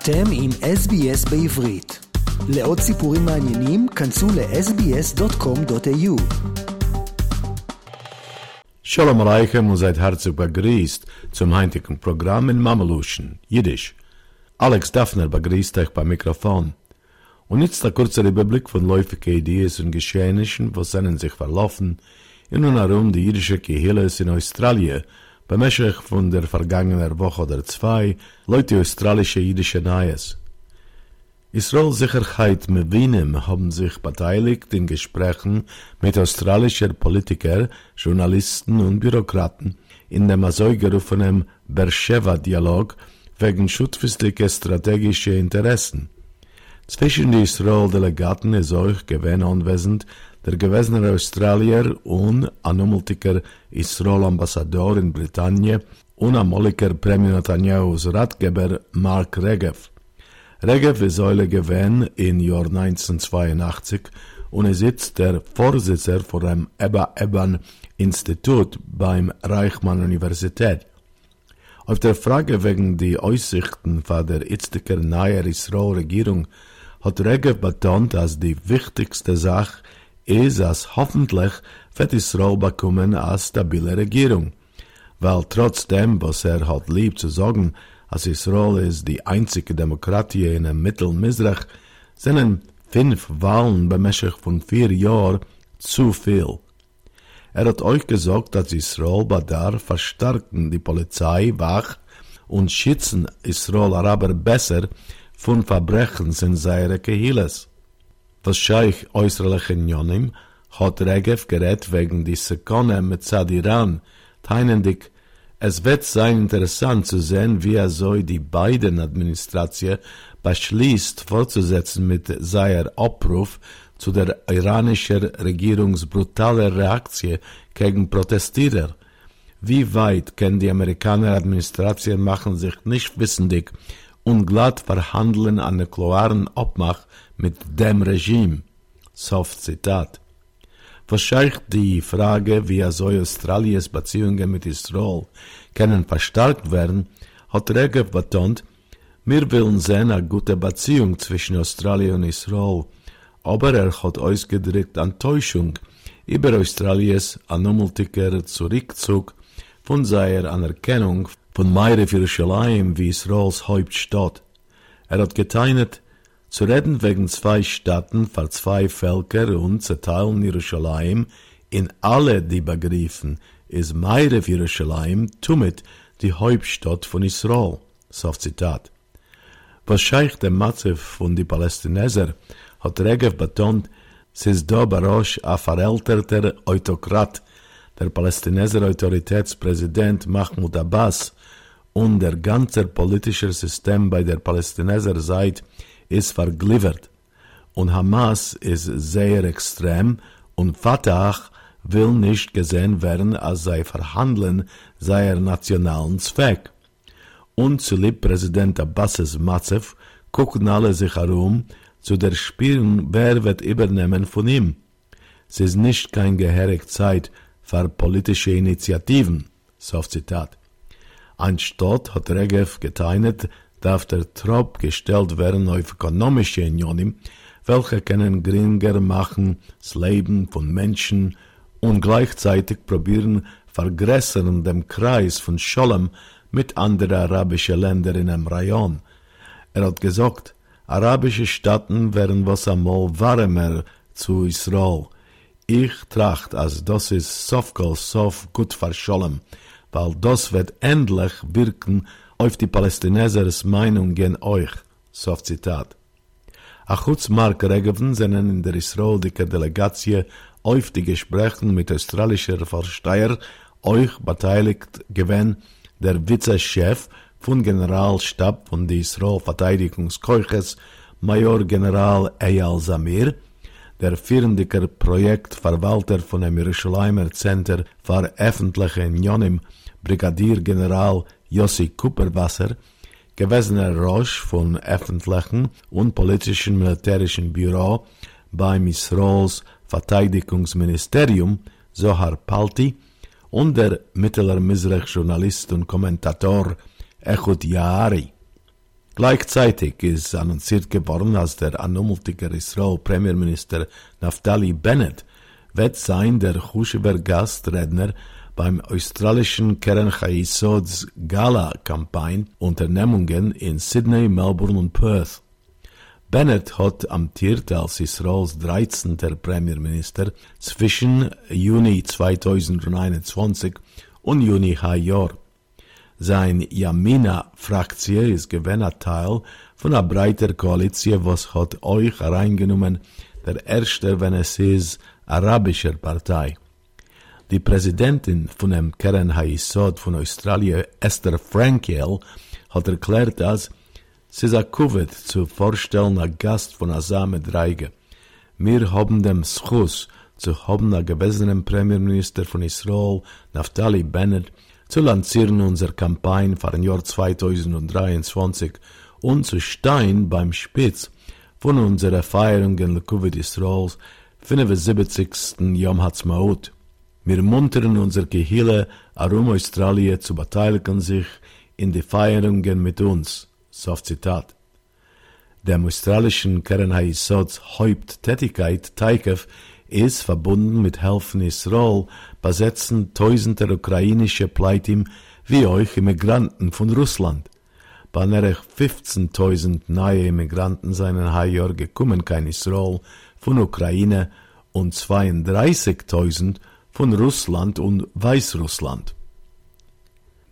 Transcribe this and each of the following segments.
אתם עם SBS בעברית. לעוד סיפורים מעניינים, כנסו ל-sbs.com.au. Shalom Aleichem und seid herzlich begrüßt zum heutigen Programm in Mameluschen, Jiddisch. Alex Daffner begrüßt euch beim Mikrofon. Und jetzt der kurze Überblick von läufigen Ideen und Geschehnissen, was sind sich verlaufen, in und herum die jüdische Gehilles in Australien, Bemäschig von der vergangenen Woche oder zwei, Leute australische jüdische Neues. Israel Sicherheit mit Wienem haben sich beteiligt in Gesprächen mit australischer Politiker, Journalisten und Bürokraten in dem so gerufenen Beersheba-Dialog wegen schutzfestlicher strategischer Interessen. Zwischen die Israel-Delegaten ist auch gewähnt anwesend der gewesene Australier und anumultiker Israel-Ambassador in Britannien und amoliker Premier Netanyahu's Ratgeber Mark Regev. Regev ist Säule gewesen in Jahr 1982 und er sitzt der Vorsitzender von dem Ebba Eban Institut beim Reichmann Universität. Auf der Frage wegen die Aussichten von der jetzigen neuen Israel-Regierung hat Regev betont, dass die wichtigste Sache ist, dass hoffentlich wird Israel bekommen eine stabile Regierung. Weil trotzdem, was er hat lieb zu sagen, als Israel ist die einzige Demokratie in dem Mittelmisrach, sind fünf Wahlen bemäßig von vier Jahren zu viel. Er hat euch gesagt, dass Israel bedarf verstärken die Polizei wach und schützen Israel Araber besser von Verbrechen in seine Kehiles. Was scheich äußerliche Njonim hat Regev gerät wegen die Sekone mit Zad Iran, teinendig, es wird sein interessant zu sehen, wie er so die beiden Administratie beschließt fortzusetzen mit seiner Abruf zu der iranischen Regierungs brutaler Reaktion gegen Protestierer. Wie weit kann die amerikanische Administration machen sich nicht wissendig und glatt verhandeln an der klaren Abmach mit dem Regime. Soft Zitat. Wahrscheinlich die Frage, wie soll Australiens Beziehungen mit Israel können verstärkt werden, hat Regev betont, wir wollen sehen eine gute Beziehung zwischen Australien und Israel, aber er hat ausgedrückt Enttäuschung über Australiens anomaltiker Zurückzug von seiner Anerkennung von Meiref Jerusalem wie Israels Hauptstadt. Er hat geteinet, zu reden wegen zwei Staaten für zwei Völker und zerteilen Jerusalem in alle die Begriffen ist Meiref Jerusalem tumit die Hauptstadt von Israel. So Zitat. Wahrscheinlich der Matze von die Palästinenser hat Regev betont, es ist da Barosch a verälterter Autokrat, der Palästinenser Autoritätspräsident Mahmoud Abbas und der ganze politische System bei der Palästinenser Seite ist vergliedert und Hamas ist sehr extrem und Fatah will nicht gesehen werden, als sei verhandeln seiner nationalen Zweck. Und zu lieb Präsident Abbas's Matzev gucken alle sich herum, zu der Spielen, wer wird übernehmen von ihm. Es ist nicht kein gehörig Zeit für politische Initiativen. So Zitat. Anstatt hat Regev geteinet, darf der Trop gestellt werden auf ökonomische Unionen, welche können geringer machen das Leben von Menschen und gleichzeitig probieren vergrößern dem Kreis von Scholem mit anderen arabischen Ländern in einem Rayon. Er hat gesagt, arabische Staaten wären was einmal warmer zu Israel. Ich tracht, als das ist sofkol sof gut für Scholem, weil das wird endlich wirken auf die Palästinensers Meinung gen euch. Sof Zitat. Achutz Mark Regeven sind in der israelische Delegatie auf die Gespräche mit australischer Versteiger euch beteiligt gewesen der Vizechef von Generalstab von die Israel Verteidigungskeuches Major General Eyal Zamir, der führende Projektverwalter von dem Jerusalemer Center für öffentliche Unionen Brigadier General Yossi Cooperwasser, gewesener Roche von öffentlichen und politischen militärischen Büro beim Israels Verteidigungsministerium Zohar Palti und der Mittler Mizrach Journalist und Kommentator Echut Yaari. Gleichzeitig ist annonciert geworden, als der anumultige Israel Premierminister Naftali Bennett wird sein der Chushever Gastredner beim australischen Keren Chayisods Gala-Kampagne Unternehmungen in Sydney, Melbourne und Perth. Bennett hat amtiert als Israels 13. Premierminister zwischen Juni 2021 und Juni Jahr. Sein Yamina-Fraktion ist gewähnt Teil von einer breiter Koalition, was hat euch hereingenommen, der erste, wenn es ist, arabischer Partei. Die Präsidentin von dem Keren Haisod von Australien, Esther Frankel, hat erklärt, dass sie ein zu vorstellen, ein Gast von Asame Dreige. Wir haben dem Schuss zu haben, ein gewesenen Premierminister von Israel, Naftali Bennett, zu lancieren unsere Kampagne für ein Jahr 2023 und zu stehen beim Spitz von unserer Feierung in Lekuvit Israels 75. Yom Ha'atzmaut. Wir muntern unsere Gehille arum Australien zu beteiligen sich in die Feierungen mit uns. Soft Zitat. Dem australischen Keren Haisods Haupttätigkeit Teikev ist verbunden mit Helfen Israel besetzen tausende ukrainische Pleitim wie euch Immigranten von Russland. Näher 15.000 neue Immigranten seinen Jahr gekommen kein Israel von Ukraine und 32.000 von Russland und Weißrussland.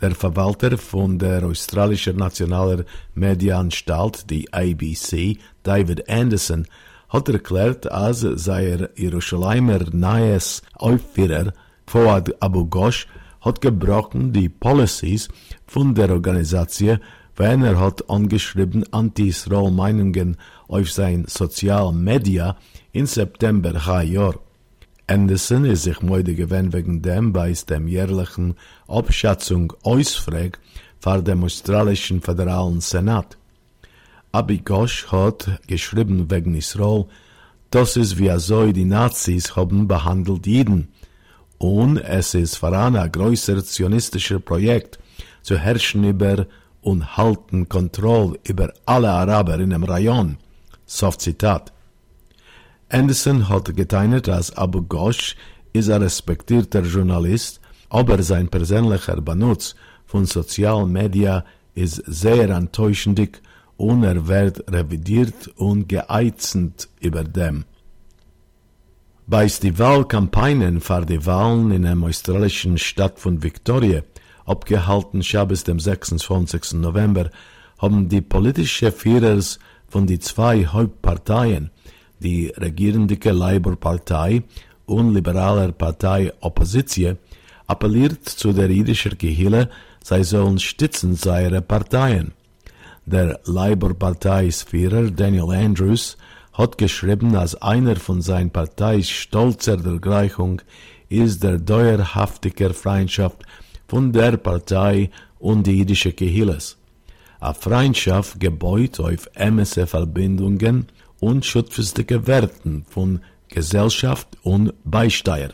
Der Verwalter von der australischen Nationalen Medienanstalt, die ABC, David Anderson, hat erklärt, als sei er Jerusalemer nahes Aufführer Fuad Abu Ghosh hat gebrochen die Policies von der Organisation, wenn er hat angeschrieben Anti-Israel-Meinungen auf sein Sozialmedia in September Jahr. Anderson ist sich müde gewesen wegen dem bei dem jährlichen Abschätzung Ausfrag vor dem australischen föderalen Senat. Abigosh hat geschrieben wegen Israel, das ist wie so die Nazis haben behandelt Jeden und es ist voran ein größer zionistischer Projekt zu herrschen über und halten Kontrolle über alle Araber in dem Rayon. Soft Zitat. Anderson hat geteilt, als Abu Ghosh ist ein respektierter Journalist, aber sein persönlicher Benutz von sozialen Medien ist sehr enttäuschend und er wird revidiert und geeizend über dem. Bei die Wahlkampagnen für die Wahlen in der australischen Stadt von Victoria, abgehalten Schabes dem 26. November, haben die politischen Führers von die zwei Hauptparteien, die regierende Labour-Partei und liberaler Partei Opposition, appelliert zu der jüdischen Gehille, sie sollen stützen seine Parteien. Der Labour-Parteiführer Daniel Andrews hat geschrieben, als einer von seinen Parteis stolzer Dergleichung ist der dauerhaftige Freundschaft von der Partei und die jüdische Kehilles. A Freundschaft gebaut auf ämese Verbindungen und schutzfestige Werten von Gesellschaft und Beisteuer.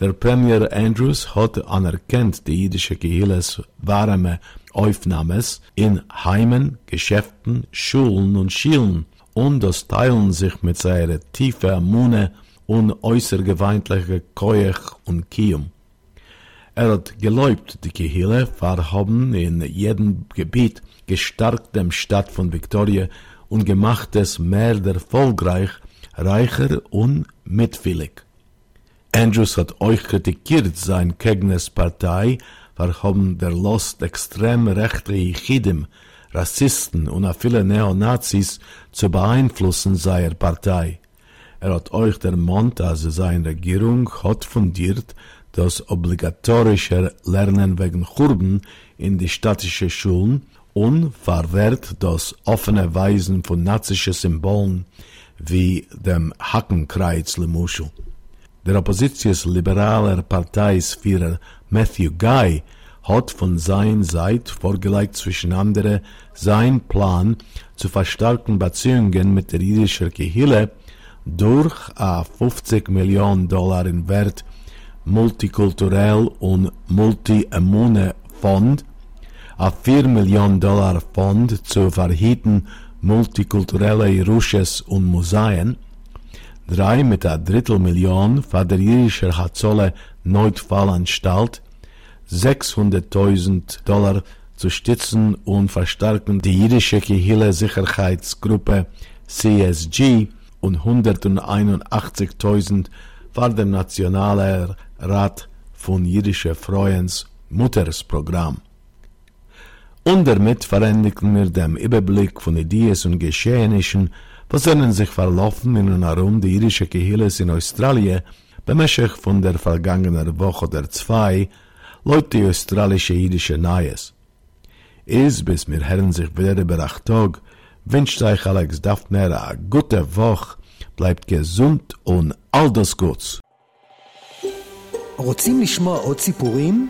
Der Premier Andrews hat anerkannt die jüdische Kehilles warme Aufnahmes in Heimen, Geschäften, Schulen und Schielen und das teilen sich mit seiner tiefen Mune und äußergewöhnliche Keuch und Kium. Er hat geläubt, die Kehille verhaben in jedem Gebiet gestärkt dem Stadt von Victoria und gemacht es mehr erfolgreich, reicher und mitwillig. Andrews hat euch kritikiert, sein Kegnes Partei verhaben der Lost extrem rechte Chidim Rassisten und viele Neonazis zu beeinflussen seiner Partei. Er hat euch der Mond, also seine Regierung, hat fundiert, das obligatorische Lernen wegen Churben in die städtische Schulen und verwehrt das offene Weisen von nazischen Symbolen wie dem Hackenkreuz Lemuschel. Der oppositionsliberaler Parteisführer Matthew Guy hat von seiner Seite vorgelegt zwischen andere sein Plan zu verstärken Beziehungen mit der jüdischen Gehille durch a 50 Millionen Dollar in Wert multikulturell und multi-immune Fond, a 4 Millionen Dollar Fond zu verhüten multikulturelle Rusches und Museen, drei mit a Drittel Million für der jüdische Hatzolle Neutfallanstalt, 600.000 Dollar zu stützen und verstärken die jüdische Kehille Sicherheitsgruppe CSG und 181.000 für den Nationalen Rat von jüdische Freuens Muttersprogramm Und damit verändigen wir den Überblick von Ideen und Geschehnissen, was sollen sich verlaufen in und herum die jüdische Kehilles in Australien, bemäßig von der vergangenen Woche oder zwei, Leute die australische jüdische Neues. Is bis mir hören sich wieder über acht Tag, wünscht euch Alex Daphner a gute Woche, bleibt gesund und all das Gutes. רוצים לשמוע עוד סיפורים?